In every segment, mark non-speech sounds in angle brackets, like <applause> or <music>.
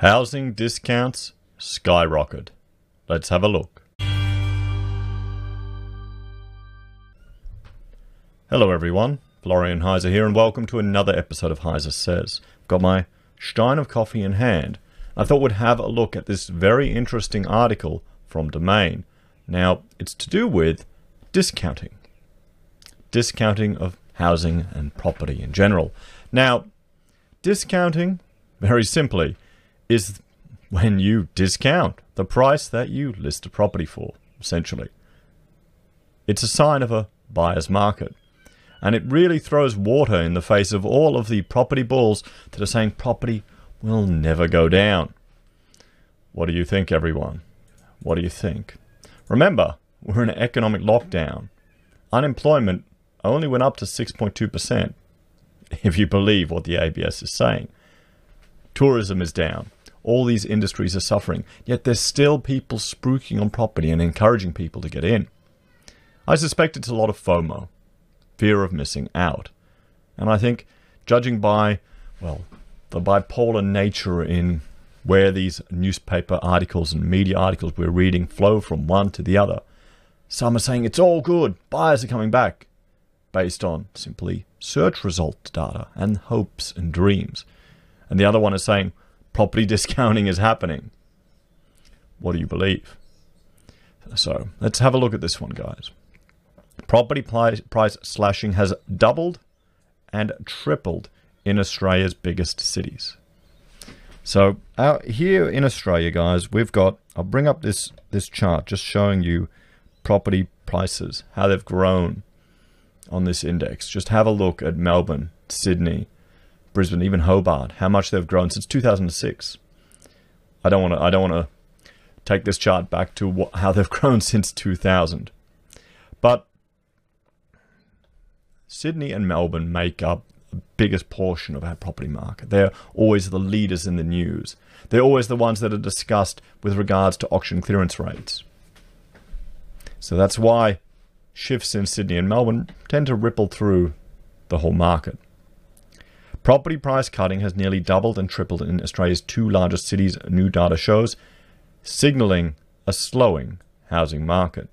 Housing discounts skyrocket. Let's have a look. Hello everyone, Florian Heiser here and welcome to another episode of Heiser Says. Got my stein of coffee in hand. I thought we'd have a look at this very interesting article from Domain. Now, it's to do with discounting. Discounting of housing and property in general. Now, discounting, very simply, is when you discount the price that you list a property for, essentially. It's a sign of a buyer's market. And it really throws water in the face of all of the property bulls that are saying property will never go down. What do you think, everyone? What do you think? Remember, we're in an economic lockdown. Unemployment only went up to 6.2%, if you believe what the ABS is saying. Tourism is down. All these industries are suffering, yet there's still people spruiking on property and encouraging people to get in. I suspect it's a lot of FOMO, fear of missing out. And I think, judging by, well, the bipolar nature in where these newspaper articles and media articles we're reading flow from one to the other, some are saying it's all good, buyers are coming back, based on simply search result data and hopes and dreams. And the other one is saying property <laughs> discounting is happening. What do you believe? So let's have a look at this one, guys. Property price slashing has doubled and tripled in Australia's biggest cities. So out here in Australia, guys, we've got. I'll bring up this this chart just showing you property prices, how they've grown on this index. Just have a look at Melbourne, Sydney, Brisbane, even Hobart, how much they've grown since 2006. I don't want to. I don't want to take this chart back to how they've <laughs> grown since 2000. But Sydney and Melbourne make up the biggest portion of our property market. They're always the leaders in the news. They're always the ones that are discussed with regards to auction clearance rates. So that's why shifts in Sydney and Melbourne tend to ripple through the whole market. Property price cutting has nearly doubled and tripled in Australia's two largest cities, new data shows, signalling a slowing housing market.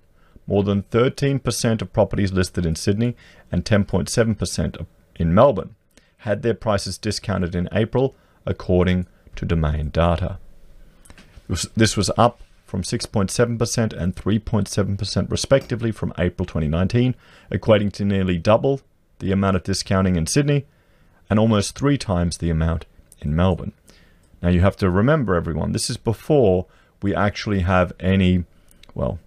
More than 13% of properties listed in Sydney and 10.7% in Melbourne had their prices discounted in April, according to Domain data. This was up from 6.7% and 3.7% respectively from April 2019, equating to nearly double the amount of discounting in Sydney and almost three times the amount in Melbourne. Now you have to remember, everyone, this is before we actually have any, well,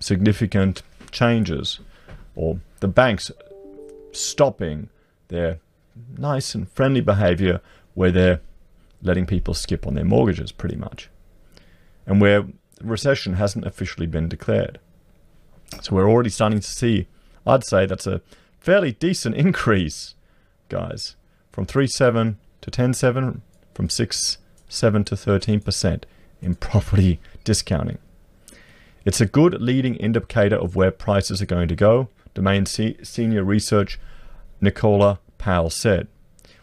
significant changes or the banks stopping their nice and friendly behavior where they're letting people skip on their mortgages pretty much. And where recession hasn't officially been declared. So we're already starting to see, I'd say that's a fairly decent <laughs> increase, guys, from 3.7 to 10.7, from 6.7 to 13% in <laughs> property discounting. It's a good leading indicator of where prices are going to go, Domain C- Senior Research Nicola Powell said.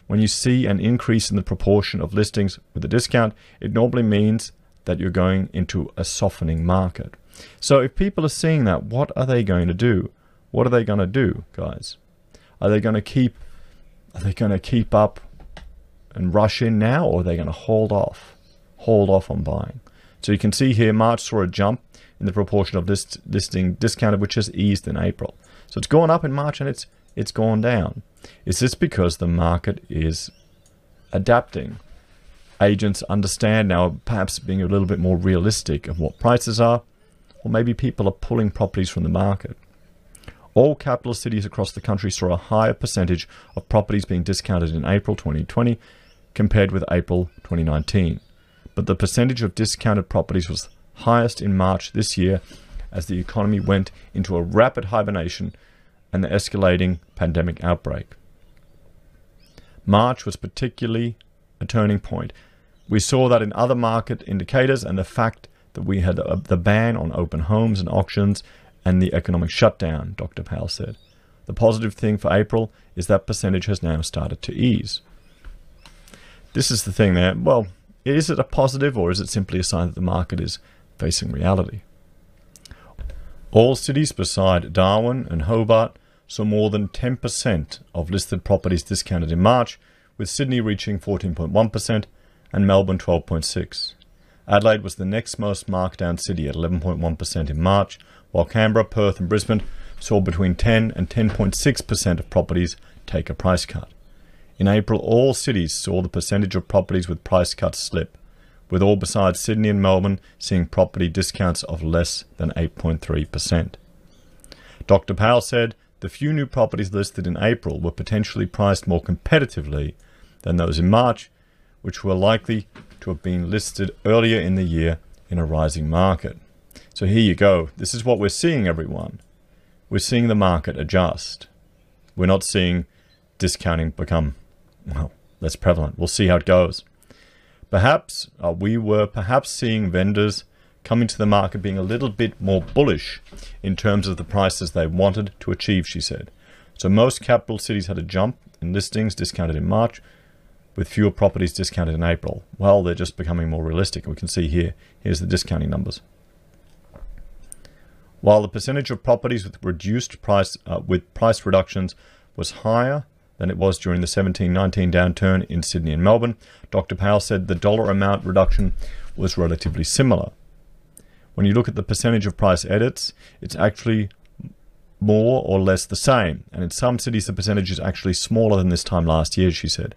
When you see an increase in the proportion of listings with a discount, it normally means that you're going into a softening market. So if people are seeing that, what are they going to do? What are they going to do, guys? Are they going to keep are they going to keep up and rush in now or are they going to hold off? Hold off on buying. So you can see here March saw a jump in the proportion of list, listing discounted which has eased in April. So it's gone up in March and it's it's gone down. Is this because the market is adapting agents understand now, perhaps being a little bit more realistic of what prices are, or maybe people are pulling properties from the market. All capital cities across the country saw a higher percentage of properties being discounted in April 2020 compared with April 2019. But the percentage of discounted properties was highest in March this year as the economy went into a rapid hibernation and the escalating pandemic outbreak. March was particularly a turning point. We saw that in other market indicators and the fact that we had the ban on open homes and auctions and the economic shutdown, Dr. Powell said. The positive thing for April is that percentage has now started to ease. This is the thing there. Well, is it a positive or is it simply a sign that the market is facing reality? All cities beside Darwin and Hobart saw more than 10% of listed properties discounted in March, with Sydney reaching 14.1% and Melbourne 12.6. Adelaide was the next most marked down city at 11.1% in March, while Canberra, Perth, and Brisbane saw between 10 and 10.6% of properties take a price cut. In April, all cities saw the percentage of properties with price cuts slip, with all besides Sydney and Melbourne seeing property discounts of less than 8.3%. Dr. Powell said the few new properties listed in April were potentially priced more competitively than those in March, which were likely to have been listed earlier in the year in a rising market. So here you go. This is what we're seeing, everyone. We're seeing the market adjust. We're not seeing discounting become, well, less prevalent. We'll see how it goes. Perhaps uh, we were perhaps seeing vendors coming to the market being a little bit more bullish in terms of the prices they wanted to achieve, she said. So most capital cities had a jump in listings discounted in March, with fewer properties discounted in April. Well, they're just becoming more realistic. We can see here, here's the discounting numbers. While the percentage of properties with reduced price uh, with price reductions was higher than it was during the 17-19 downturn in Sydney and Melbourne, Dr. Powell said the dollar amount reduction was relatively similar. When you look at the percentage of price edits, it's actually more or less the same, and in some cities the percentage is actually smaller than this time last year, she said.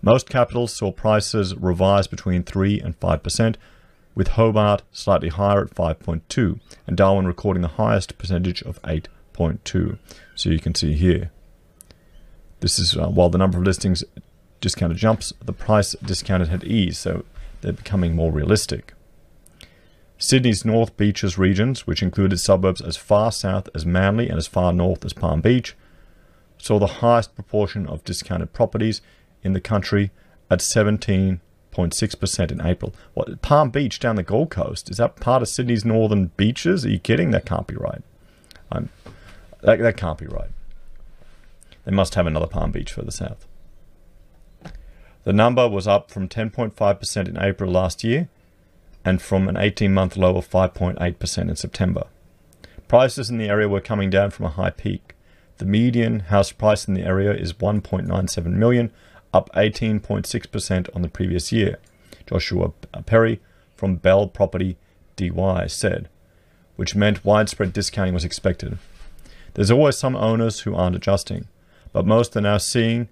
Most capitals saw prices rise between 3 and 5%, with Hobart slightly higher at 5.2 and Darwin recording the highest percentage of 8.2. So you can see here. This is uh, while the number of listings discounted jumps, the price discounted had eased, so they're becoming more realistic. Sydney's North Beaches regions, which included suburbs as far south as Manly and as far north as Palm Beach, saw the highest proportion of discounted properties in the country at 17.6% in April. What, Palm Beach down the Gold Coast, is that part of Sydney's northern beaches? Are you kidding? That can't be right. I'm, that, that can't be right. They must have another Palm Beach further south. The number was up from 10.5% in April last year and from an 18 month low of 5.8% in September. Prices in the area were coming down from a high peak. The median house price in the area is 1.97 million, up 18.6% on the previous year. Joshua Perry from Belle Property DY said, which meant widespread discounting was expected. There's always some owners who aren't adjusting, but most are now seeing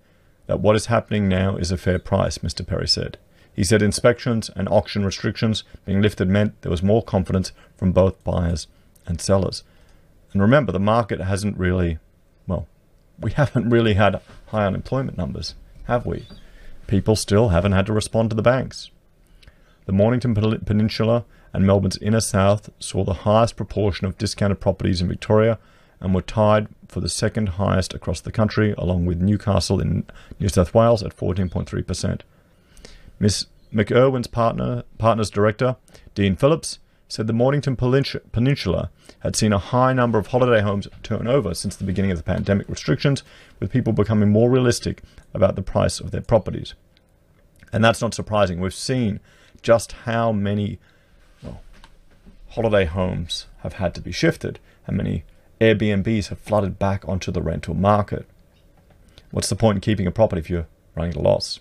that what is happening now is a fair price, Mr. Perry said. He said inspections and auction restrictions being lifted meant there was more confidence from both buyers and sellers. And remember, the market hasn't really, well, we <laughs> haven't really had high unemployment numbers, have we? People still haven't had to respond to the banks. The Mornington Peninsula and Melbourne's inner south saw the highest proportion of discounted properties in Victoria and were tied for the second highest across the country, along with Newcastle in New South Wales at 14.3%. Miss McIrwin's partner, partners director, Dean Phillips, said the Mornington Peninsula had seen a high number of holiday homes turn over since the beginning of the pandemic restrictions, with people becoming more realistic about the price of their properties. And that's not surprising. We've seen just how many well, holiday homes have had to be shifted, how many Airbnbs have flooded back onto the rental market. What's the point in keeping a property if you're running a loss?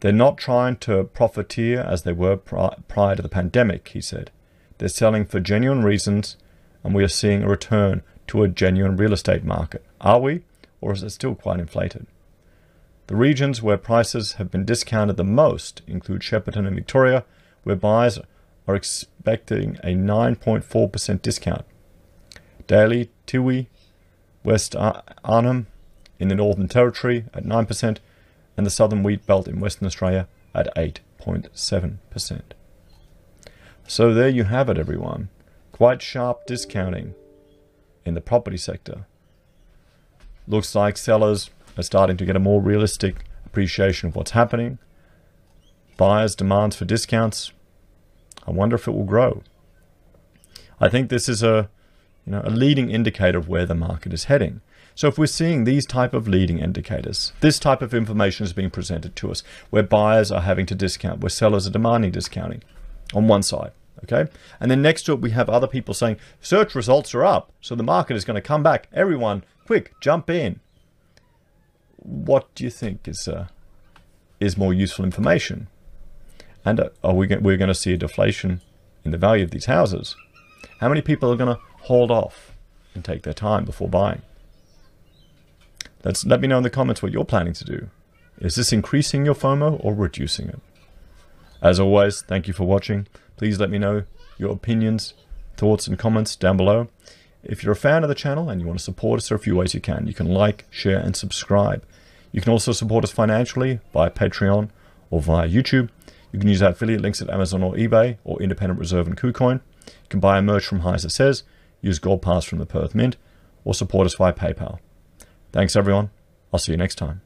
They're not trying to profiteer as they were pri- prior to the pandemic, he said. They're selling for genuine reasons, and we are seeing a return to a genuine real estate market. Are we, or is it still quite inflated? The regions where prices have been discounted the most include Shepparton and Victoria, where buyers are expecting a 9.4% discount. Daly, Tiwi, West Arnhem in the Northern Territory at 9%, and the southern wheat belt in Western Australia at 8.7%. So there you have it, everyone. Quite sharp discounting in the property sector. Looks like sellers are starting to get a more realistic appreciation of what's happening. Buyers' demands for discounts. I wonder if it will grow. I think this is a, you know, a leading indicator of where the market is heading. So if we're seeing these type of leading indicators, this type of information is being presented to us, where buyers are having to discount, where sellers are demanding discounting on one side, okay? And then next to it, we have other people saying, search results are up, so the market is going to come back. Everyone, quick, jump in. What do you think is, uh, is more useful information? And uh, are we we're going to see a deflation in the value of these houses? How many people are going to hold off and take their time before buying? Let's let me know in the comments what you're planning to do. Is this increasing your FOMO or reducing it? As always, thank you for watching. Please let me know your opinions, thoughts, and comments down below. If you're a fan of the channel and you want to support us, there are a few ways you can. You can like, share, and subscribe. You can also support us financially via Patreon or via YouTube. You can use our affiliate links at Amazon or eBay or Independent Reserve and KuCoin. You can buy a merch from It Says, use Gold Pass from the Perth Mint, or support us via PayPal. Thanks, everyone. I'll see you next time.